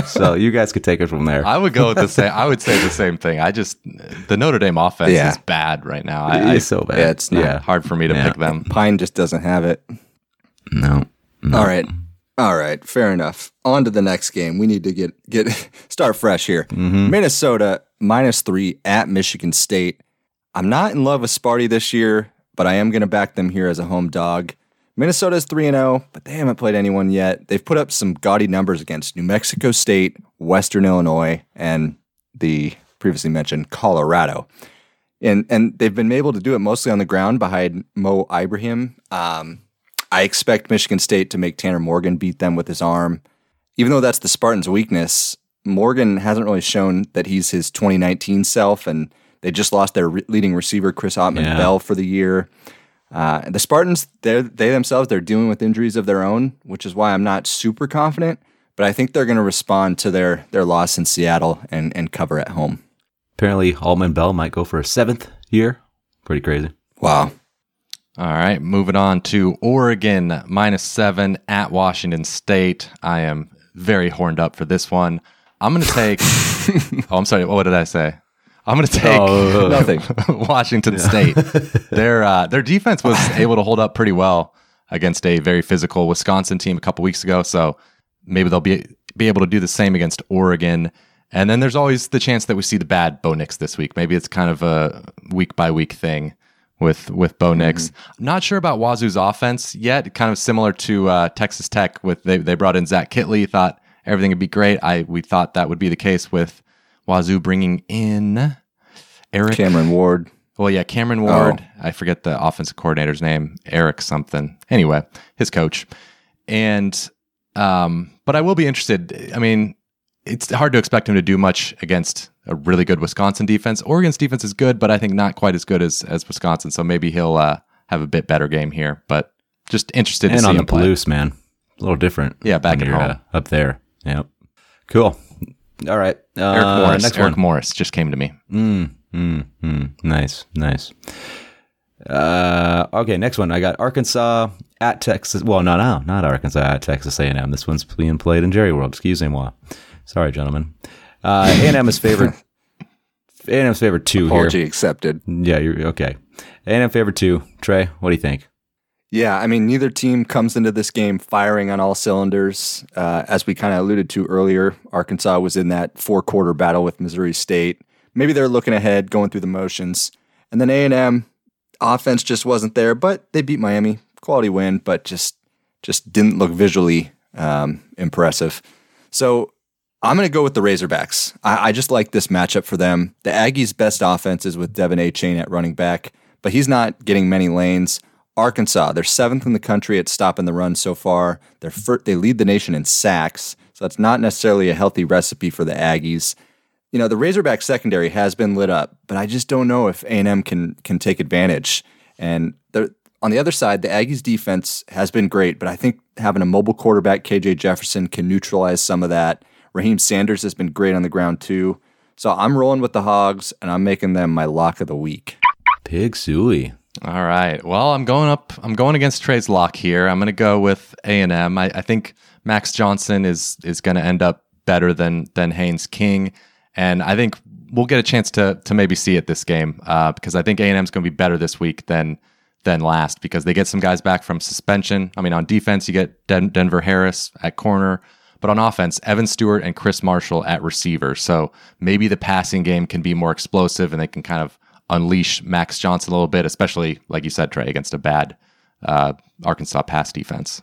So you guys could take it from there. I would go with the same. I would say the same thing. I just the Notre Dame offense Yeah. is bad right now. I, I, it's so bad. Yeah, it's not. yeah. hard for me to Yeah. pick them. Pyne just doesn't have it. No. All right. All right. Fair enough. On to the next game. We need to get get start fresh here. Mm-hmm. Minnesota minus three at Michigan State. I'm not in love with Sparty this year, but I am going to back them here as a home dog. Minnesota's 3 and 0, but they haven't played anyone yet. They've put up some gaudy numbers against New Mexico State, Western Illinois, and the previously mentioned Colorado. And and they've been able to do it mostly on the ground behind Mo Ibrahim. Um, I expect Michigan State to make Tanner Morgan beat them with his arm. Even though that's the Spartans' weakness, Morgan hasn't really shown that he's his 2019 self, and they just lost their re- leading receiver, Chris Autman Yeah. Bell, for the year. Uh, the Spartans, they they themselves, they're dealing with injuries of their own, which is why I'm not super confident. But I think they're going to respond to their their loss in Seattle and and cover at home. Apparently, Autman Bell might go for a seventh year. Pretty crazy. Wow. All right, moving on to Oregon minus seven at Washington State. I am very horned up for this one. I'm going to take. oh, I'm sorry. What did I say? I'm going to take Oh, Nothing. Washington State. their uh, their defense was able to hold up pretty well against a very physical Wisconsin team a couple weeks ago. So maybe they'll be be able to do the same against Oregon. And then there's always the chance that we see the bad Bo Nix this week. Maybe it's kind of a week by week thing with with Bo Nix. I'm not sure about Wazoo's offense yet. Kind of similar to uh, Texas Tech with they they brought in Zach Kittley. Thought everything would be great. I we thought that would be the case with Wazoo bringing in Eric. Cameron Ward. Well, yeah, Cameron Ward. I forget the offensive coordinator's name. Eric something. Anyway, his coach. And, um, but I will be interested. I mean, it's hard to expect him to do much against a really good Wisconsin defense. Oregon's defense is good, but I think not quite as good as as Wisconsin. So maybe he'll uh, have a bit better game here. But just interested to and see on the him. Palouse, man, a little different. Yeah, back when at you're, home. uh, up there. Yep. Cool. All right. Uh, Eric Morris. Next Eric one. Morris just came to me. Mm, mm, mm. Nice, nice. Uh, okay, next one. I got Arkansas at Texas. Well, no, no, not Arkansas at Texas A&M. This one's being played in Jerry World. Excuse me, moi. Sorry, gentlemen. Uh, A&M is favored. A&M's favorite two Apology here. accepted. Yeah, you're okay. A&M favored two. Trey, what do you think? Yeah, I mean, neither team comes into this game firing on all cylinders. Uh, as we kind of alluded to earlier, Arkansas was in that four quarter battle with Missouri State. Maybe they're looking ahead, going through the motions, and then A and M offense just wasn't there. But they beat Miami, quality win, but just just didn't look visually um, impressive. So I'm going to go with the Razorbacks. I, I just like this matchup for them. The Aggies' best offense is with Devon Achane at running back, but he's not getting many lanes. Arkansas, they're seventh in the country at stopping the run so far. They're fir- they lead the nation in sacks, so that's not necessarily a healthy recipe for the Aggies. You know, the Razorback secondary has been lit up, but I just don't know if A&M can can take advantage. And on the other side, the Aggies defense has been great, but I think having a mobile quarterback, KJ Jefferson, can neutralize some of that. Raheim Sanders has been great on the ground too. So I'm rolling with the Hogs, and I'm making them my lock of the week. Pig Sooie. All right. Well, I'm going up. I'm going against Trey's lock here. I'm going to go with A and M. I think Max Johnson is is going to end up better than than Haynes King, and I think we'll get a chance to to maybe see it this game uh, because I think A and M is going to be better this week than than last because they get some guys back from suspension. I mean, on defense you get Den- Denver Harris at corner. But on offense, Evan Stewart and Chris Marshall at receiver. So maybe the passing game can be more explosive and they can kind of unleash Max Johnson a little bit, especially like you said, Trey, against a bad uh, Arkansas pass defense.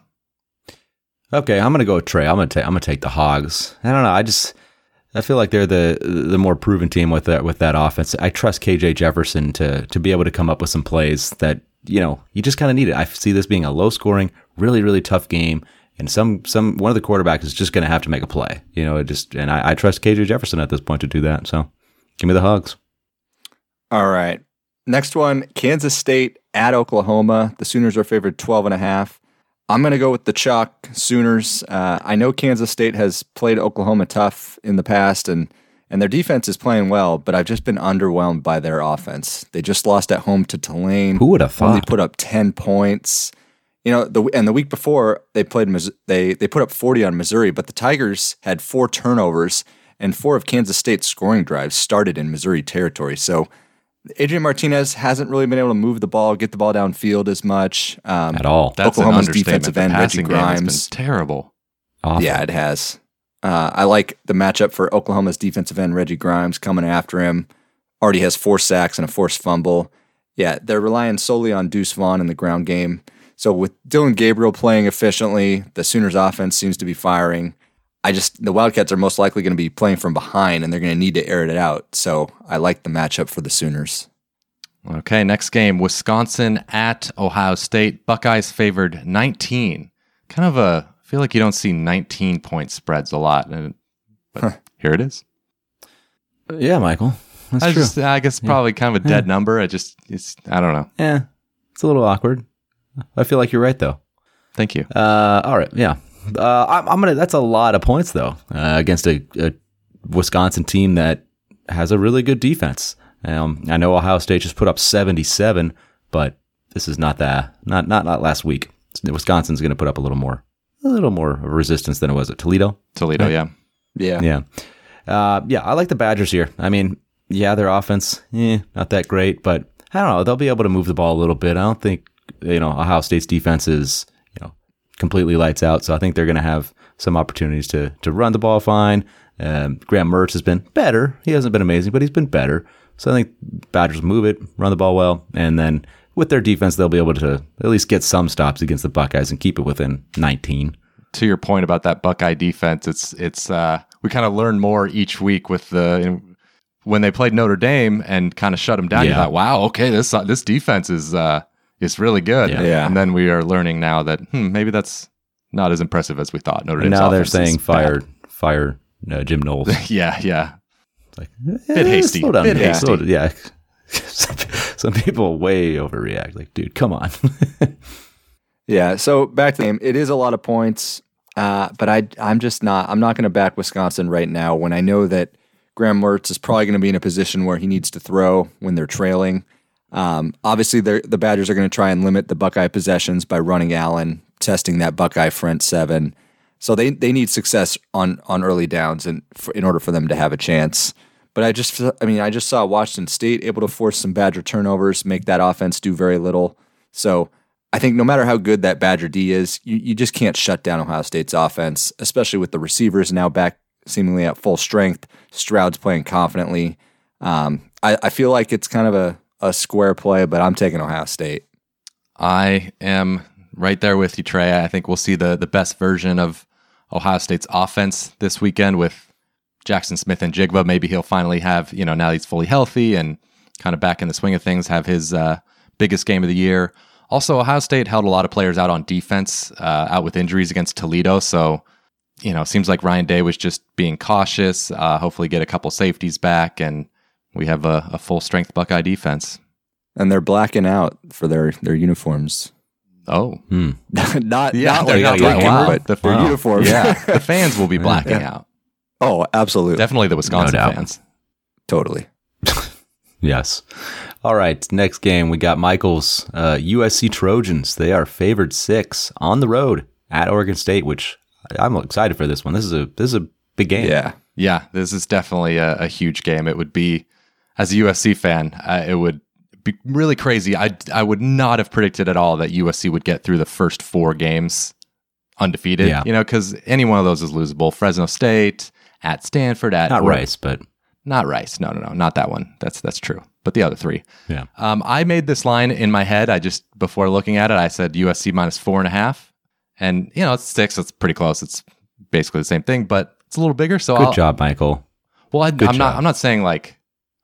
Okay, I'm gonna go with Trey. I'm gonna take. I'm gonna take the Hogs. I don't know. I just I feel like they're the the more proven team with that with that offense. I trust KJ Jefferson to to be able to come up with some plays that you know you just kind of need it. I see this being a low scoring, really really tough game, and some some one of the quarterbacks is just gonna have to make a play. You know, it just and I, I trust KJ Jefferson at this point to do that. So give me the hugs. All right. Next one, Kansas State at Oklahoma. The Sooners are favored 12 and a half. I'm going to go with the chalk Sooners. Uh, I know Kansas State has played Oklahoma tough in the past and and their defense is playing well, but I've just been underwhelmed by their offense. They just lost at home to Tulane. Who would have thought? put up 10 points. You know, the and the week before they played they they put up 40 on Missouri, but the Tigers had four turnovers and four of Kansas State's scoring drives started in Missouri territory. So Adrian Martinez hasn't really been able to move the ball, get the ball downfield as much. Um, At all. That's Oklahoma's defensive end, Reggie passing game has Grimes. been terrible. Awful. Yeah, it has. Uh, I like the matchup for Oklahoma's defensive end, Reggie Grimes, coming after him. Already has four sacks and a forced fumble. Yeah, they're relying solely on Deuce Vaughn in the ground game. So with Dillon Gabriel playing efficiently, the Sooners' offense seems to be firing. I just the Wildcats are most likely going to be playing from behind, and they're going to need to air it out. So I like the matchup for the Sooners. Okay, next game Wisconsin at Ohio State. Buckeyes favored 19. Kind of a, I feel like you don't see 19 point spreads a lot. and- But here it is. yeah, Michael. That's I, true. just, I guess probably kind of a dead number. I just, it's, I don't know. yeah, it's a little awkward. I feel like you're right though. Thank you. Uh, all right, yeah. Uh, I'm, I'm gonna. That's a lot of points though uh, against a, a Wisconsin team that has a really good defense. Um, I know Ohio State just put up 77, but this is not that. Not not not last week. Wisconsin's going to put up a little more, a little more resistance than it was at Toledo. Toledo, yeah. Yeah. Yeah. Uh, yeah, I like the Badgers here. I mean, yeah, their offense, eh, not that great, but I don't know. They'll be able to move the ball a little bit. I don't think, you know, Ohio State's defense is, completely lights out. So I think they're going to have some opportunities to, to run the ball fine. Um, Graham Mertz has been better. He hasn't been amazing, but he's been better. So I think Badgers move it, run the ball well, and then with their defense, they'll be able to at least get some stops against the Buckeyes and keep it within 19. To your point about that Buckeye defense, it's, it's, uh, we kind of learn more each week with the, when they played Notre Dame and kind of shut them down, you Yeah. thought, "Wow, okay, this uh, this defense is uh, is really good." Yeah. Yeah. And then we are learning now that hmm, maybe that's not as impressive as we thought. Notre And Dame's now they're offense is saying bad. fire, fire uh, Jim Knowles. Yeah, yeah. like, a Bit eh, hasty. Slow down, Bit yeah. hasty. Yeah. some, some people way overreact. Like, dude, come on. Yeah. So back to the game, it is a lot of points, uh, but I I'm just not I'm not going to back Wisconsin right now when I know that Graham Mertz is probably going to be in a position where he needs to throw when they're trailing. Um, obviously, the Badgers are going to try and limit the Buckeye possessions by running Allen, testing that Buckeye front seven. So they they need success on on early downs and for, in order for them to have a chance. But I just I mean I just saw Washington State able to force some Badger turnovers, make that offense do very little. So I think no matter how good that Badger D is, you, you just can't shut down Ohio State's offense, especially with the receivers now back seemingly at full strength. Stroud's playing confidently. Um, I, I feel like it's kind of a, a square play, but I'm taking Ohio State. I am right there with you, Trey. I think we'll see the the best version of Ohio State's offense this weekend with Jaxon Smith-Njigba. Maybe he'll finally have, you know, now he's fully healthy and kind of back in the swing of things, have his uh, biggest game of the year. Also, Ohio State held a lot of players out on defense, uh, out with injuries against Toledo. So, you know, seems like Ryan Day was just being cautious. Uh, hopefully, get a couple safeties back, and we have a, a full strength Buckeye defense. And they're blacking out for their, their uniforms. Oh, Hmm. not Yeah, not they're like not blacking blacking out, out. but their Wow. uniforms. yeah, the fans will be blacking Yeah. out. oh, absolutely. Definitely the Wisconsin doubt. fans. Totally. Yes. All right. Next game, we got Michael's uh, USC Trojans. They are favored six on the road at Oregon State, which I'm excited for this one. This is a this is a big game. Yeah. Yeah, this is definitely a, a huge game. It would be, as a USC fan, uh, it would be really crazy. I I would not have predicted at all that USC would get through the first four games undefeated. Yeah. You know, because any one of those is losable. Fresno State at Stanford at Not or- Rice, but Not Rice. No, no, no, not that one. That's that's true. But the other three. yeah. Um, I made this line in my head. I just before looking at it, I said USC minus four and a half, and you know it's six. It's pretty close. It's basically the same thing, but it's a little bigger. So Good I'll, job, Michael. Well, I, I'm Good not. I'm not saying like.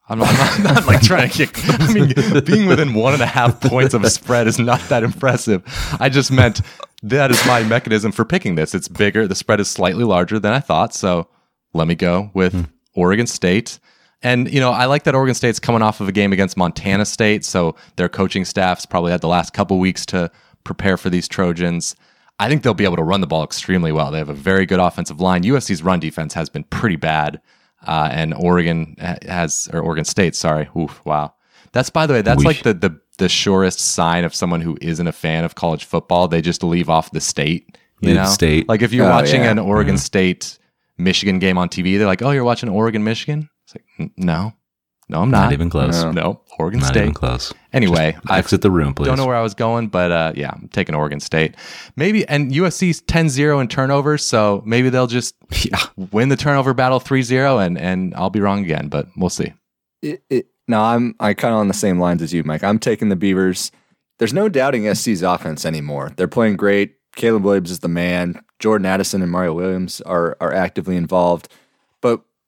I'm not, I'm not, like trying to kick. I mean, being within one and a half points of a spread is not that impressive. I just meant that is my mechanism for picking this. It's bigger. The spread is slightly larger than I thought. So let me go with hmm. Oregon State. And, you know, I like that Oregon State's coming off of a game against Montana State. So their coaching staff's probably had the last couple weeks to prepare for these Trojans. I think they'll be able to run the ball extremely well. They have a very good offensive line. USC's run defense has been pretty bad. Uh, and Oregon has, or Oregon State, sorry. Oof, wow. That's, by the way, that's Weesh. like the, the, the surest sign of someone who isn't a fan of college football. They just leave off the state. You Leave know? state. Like if you're Oh, watching yeah. an Oregon State Michigan game on TV, they're like, "Oh, you're watching Oregon Michigan." It's like, "N- no, no, I'm not. Not even close. No. No, Oregon Not State. Not even close. Anyway, I Exit the room, please. don't know where I was going, but uh, yeah, I'm taking Oregon State. Maybe and USC's 10-0 in turnovers, so maybe they'll just Yeah. win the turnover battle 3-0 and and I'll be wrong again, but we'll see. It, it, no, I'm I kind of on the same lines as you, Mike. I'm taking the Beavers. There's no doubting SC's offense anymore. They're playing great. Caleb Williams is the man. Jordan Addison and Mario Williams are are actively involved.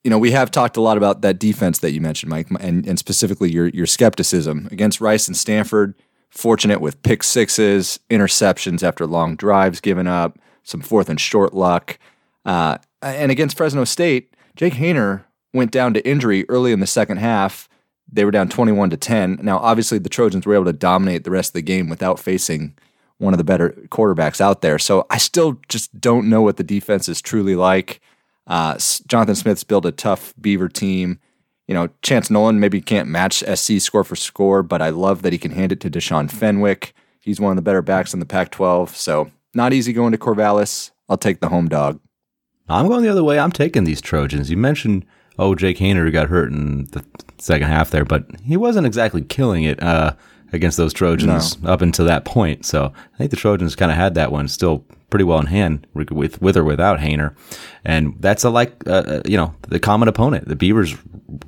You know, we have talked a lot about that defense that you mentioned, Mike, and, and specifically your your skepticism against Rice and Stanford. Fortunate with pick sixes, interceptions after long drives given up, some fourth and short luck. Uh, and against Fresno State, Jake Haener went down to injury early in the second half. They were down 21 to 10. Now, obviously, the Trojans were able to dominate the rest of the game without facing one of the better quarterbacks out there. So I still just don't know what the defense is truly like. Uh, Jonathan Smith's built a tough Beaver team. You know, Chance Nolan maybe can't match SC score for score, but I love that he can hand it to Deshaun Fenwick. He's one of the better backs in the Pac 12. So not easy going to Corvallis. I'll take the home dog. I'm going the other way. I'm taking these Trojans. You mentioned, oh, Jake Haener got hurt in the second half there, but he wasn't exactly killing it uh, against those Trojans up until that point. So I think the Trojans kind of had that one still pretty well in hand with with, with or without Haener, and that's a like uh, uh, you know the common opponent. The Beavers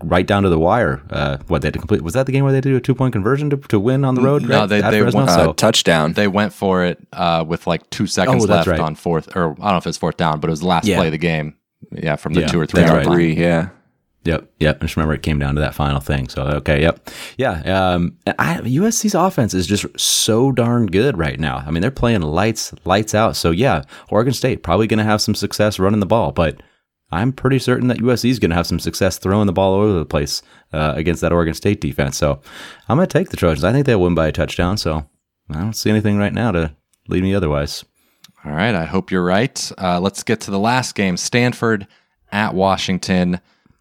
right down to the wire. Uh, what they had to complete was that the game where they did do a two point conversion to, to win on the road? No, right? they- At they Fresno? won- Uh, So- touchdown. They went for it uh, with like two seconds Oh, left right. on fourth, or I don't know if it's fourth down, but it was the last Yeah. play of the game. Yeah, from the Yeah, two or three that's yard right. Three, yeah. Yep, yep. I just remember it came down to that final thing. So okay, yep, yeah. Um, I, USC's offense is just so darn good right now. I mean, they're playing lights, lights out. So yeah, Oregon State probably going to have some success running the ball, but I'm pretty certain that USC is going to have some success throwing the ball all over the place uh, against that Oregon State defense. So I'm going to take the Trojans. I think they'll win by a touchdown. So I don't see anything right now to lead me otherwise. All right. I hope you're right. Uh, let's get to the last game Stanford at Washington.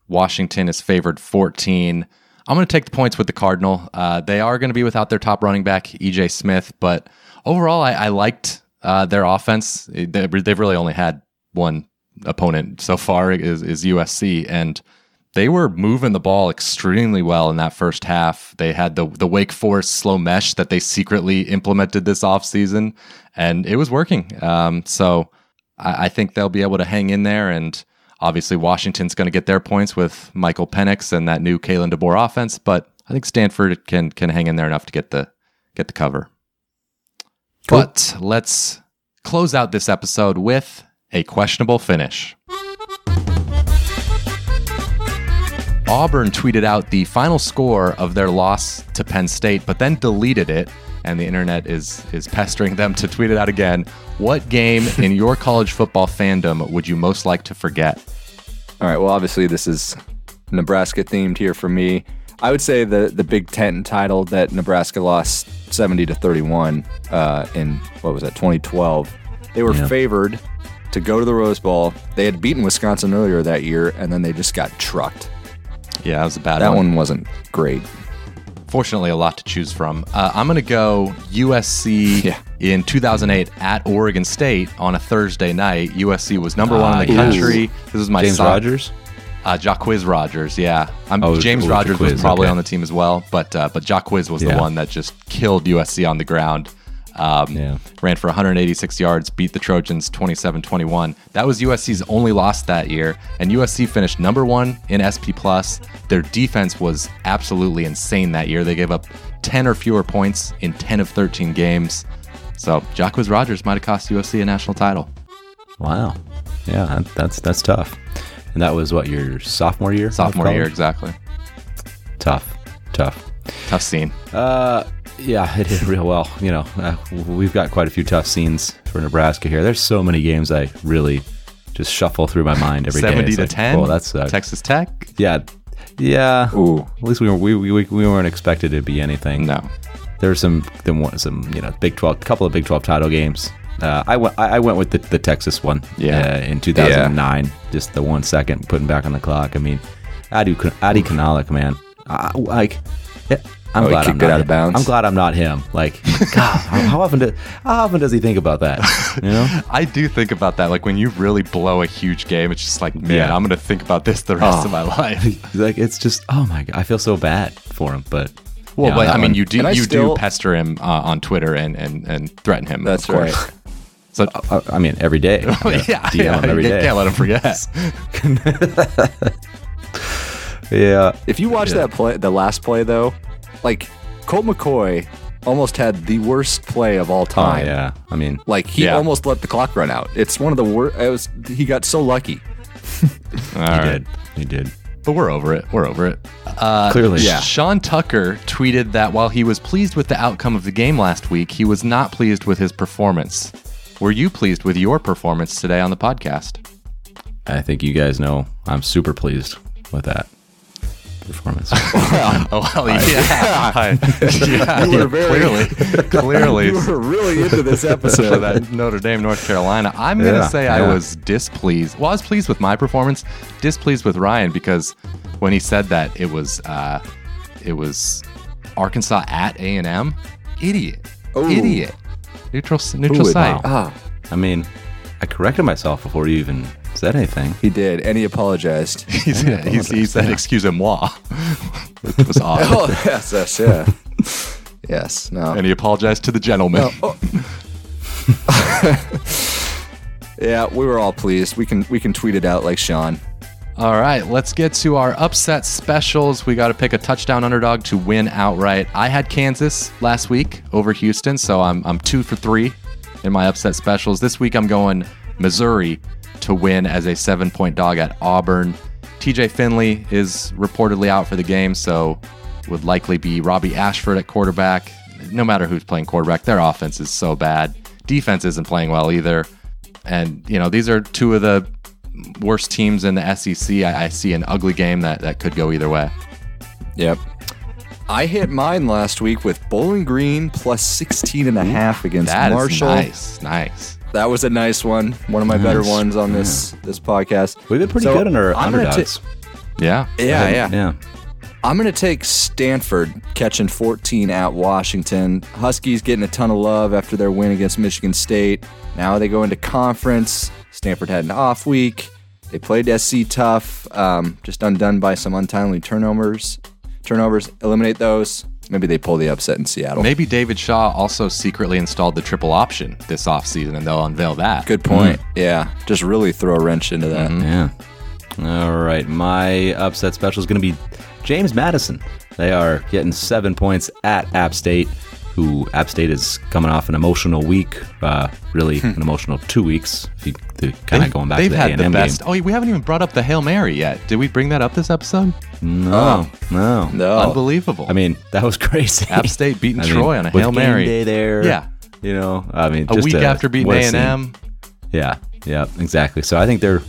Washington is favored 14. I'm going to take the points with the Cardinal. Uh, they are going to be without their top running back, EJ Smith, but overall, I, I liked uh, their offense. They, they've really only had one opponent so far is, is USC, and they were moving the ball extremely well in that first half. They had the the Wake Forest slow mesh that they secretly implemented this offseason, and it was working. Um, so I, I, think they'll be able to hang in there. And obviously, Washington's going to get their points with Michael Penix and that new Kalen DeBoer offense. But I think Stanford can can hang in there enough to get the get the cover. Cool. But let's close out this episode with a questionable finish. Auburn tweeted out the final score of their loss to Penn State, but then deleted it, and the internet is is pestering them to tweet it out again. What game in your college football fandom would you most like to forget? All right. Well, obviously this is Nebraska themed here for me. I would say the the Big Ten title that Nebraska lost seventy to thirty one uh, in what was that 2012. They were yeah. favored to go to the Rose Bowl. They had beaten Wisconsin earlier that year, and then they just got trucked. Yeah, that was a bad that one. one wasn't great. Fortunately, a lot to choose from. Uh, I'm going to go USC yeah. in 2008 at Oregon State on a Thursday night. USC was number uh, one in the ah, country. This is my James Rogers. Uh, Jacquizz Rogers, yeah. Oh, James Rogers was probably okay. on the team as well, but uh, but Jacquizz was yeah. the one that just killed USC on the ground. Um, yeah. Ran for 186 yards, beat the Trojans 27 21. That was USC's only loss that year, and USC finished number one in SP. Plus. Their defense was absolutely insane that year. They gave up 10 or fewer points in 10 of 13 games. So Jacquizz Rogers might have cost USC a national title. Wow. Yeah, that's that's tough. And that was what your sophomore year? Sophomore year, exactly. Tough, tough, tough scene. Uh, yeah, it did real well. You know, uh, we've got quite a few tough scenes for Nebraska here. There's so many games I really just shuffle through my mind every 70 day. to like, 10. Oh, that's uh, Texas Tech. Yeah, yeah. Ooh. At least we were we, we, we weren't expected to be anything. No. There's some some you know Big 12, couple of Big 12 title games. Uh, I went I went with the, the Texas one. Yeah. Uh, in 2009, yeah. just the one second putting back on the clock. I mean, Adi Adi Kanalik, man, I, like. I'm oh, glad I'm not out of bounds. I'm glad I'm not him. Like, God, how often do, how often does he think about that? You know, I do think about that. Like when you really blow a huge game, it's just like, man, yeah. I'm gonna think about this the rest oh. of my life. like it's just, oh my God, I feel so bad for him. But well, but I mean, you do you still, do pester him uh, on Twitter and and and threaten him. That's right. So uh, uh, I mean, every day. yeah, yeah, every day. Can't let him forget. yeah. If you watch yeah. that play, the last play though, like Colt McCoy almost had the worst play of all oh, time. Oh, yeah, I mean, like he yeah. almost let the clock run out. It's one of the worst. It was he got so lucky. he right. did. He did. But we're over it. We're over it. Uh, Clearly, yeah. Sean Tucker tweeted that while he was pleased with the outcome of the game last week, he was not pleased with his performance. Were you pleased with your performance today on the podcast? I think you guys know I'm super pleased with that performance. well, oh, well, yeah, I, yeah, you were very, clearly, clearly, you were really into this episode for that Notre Dame, North Carolina. I'm gonna yeah, say yeah. I was displeased. Well, I was pleased with my performance, displeased with Ryan because when he said that it was, uh, it was Arkansas at A and M. Idiot, Ooh. idiot, neutral, neutral Ooh, site. Wow. I mean, I corrected myself before you even said anything. He did, and he apologized. he, said, he, he said, "Excusez-moi," which was odd. oh, yes, yes, yeah, yes. No, and he apologized to the gentleman. No, oh. yeah, we were all pleased. We can we can tweet it out like Sean. All right, let's get to our upset specials. We got to pick a touchdown underdog to win outright. I had Kansas last week over Houston, so I'm I'm two for three in my upset specials. This week I'm going Missouri to win as a seven point dog at Auburn. TJ Finley is reportedly out for the game, so would likely be Robbie Ashford at quarterback. No matter who's playing quarterback, their offense is so bad. Defense isn't playing well either. And, you know, these are two of the worst teams in the SEC. I, I see an ugly game that, that could go either way. Yep. I hit mine last week with Bowling Green plus 16 and a half against That is Marshall. nice. Nice. That was a nice one. One of my better ones on this this podcast. We've been pretty So, good on our I'm gonna ta- underdogs. Yeah. yeah, yeah, yeah. I'm going to take Stanford catching 14 at Washington. Huskies getting a ton of love after their win against Michigan State. Now they go into conference. Stanford had an off week. They played SC tough, um, just undone by some untimely turnovers. Turnovers, eliminate those. Maybe they pull the upset in Seattle. Maybe David Shaw also secretly installed the triple option this offseason and they'll unveil that. Good point. Yeah, just really throw a wrench into that. Mm-hmm. Yeah. All right. My upset special is going to be James Madison. They are getting seven points at App State, who App State is coming off an emotional week, uh, really an emotional two weeks. If you kind of going back They've to the had A&M the game. best. Oh, we haven't even brought up the Hail Mary yet. Did we bring that up this episode? No, no, No. Unbelievable. I mean, that was crazy. App State beating I mean, Troy on a with Hail game Mary. day there. Yeah. You know, I mean, a week a- after beating what A a and scene. M. Yeah, yeah, exactly. So I think they're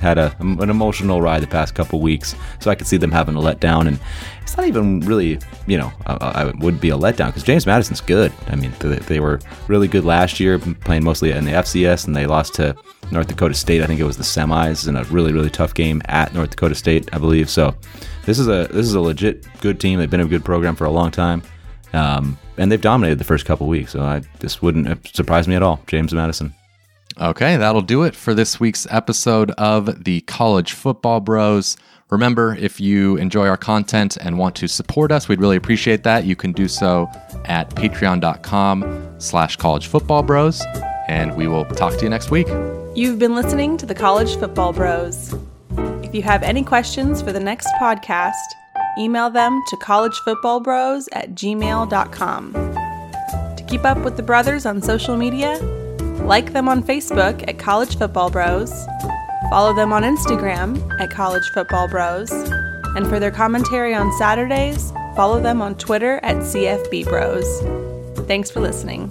had a an emotional ride the past couple weeks. So I could see them having a letdown, and it's not even really, you know, I, I would be a letdown because James Madison's good. I mean, they, they were really good last year, playing mostly in the FCS, and they lost to North Dakota State. I think it was the semis in a really really tough game at North Dakota State, I believe. So this is a this is a legit good team. They've been a good program for a long time. Um, and they've dominated the first couple weeks, so I this wouldn't surprise me at all. James Madison. Okay, that'll do it for this week's episode of the College Football Bros. Remember, if you enjoy our content and want to support us, we'd really appreciate that. You can do so at patreon.com slash college football bros. And we will talk to you next week. You've been listening to the College Football Bros. If you have any questions for the next podcast, email them to collegefootballbros at gmail.com. To keep up with the brothers on social media, like them on Facebook at College Football Bros, follow them on Instagram at College Football Bros, and for their commentary on Saturdays, follow them on Twitter at CFB Bros. Thanks for listening.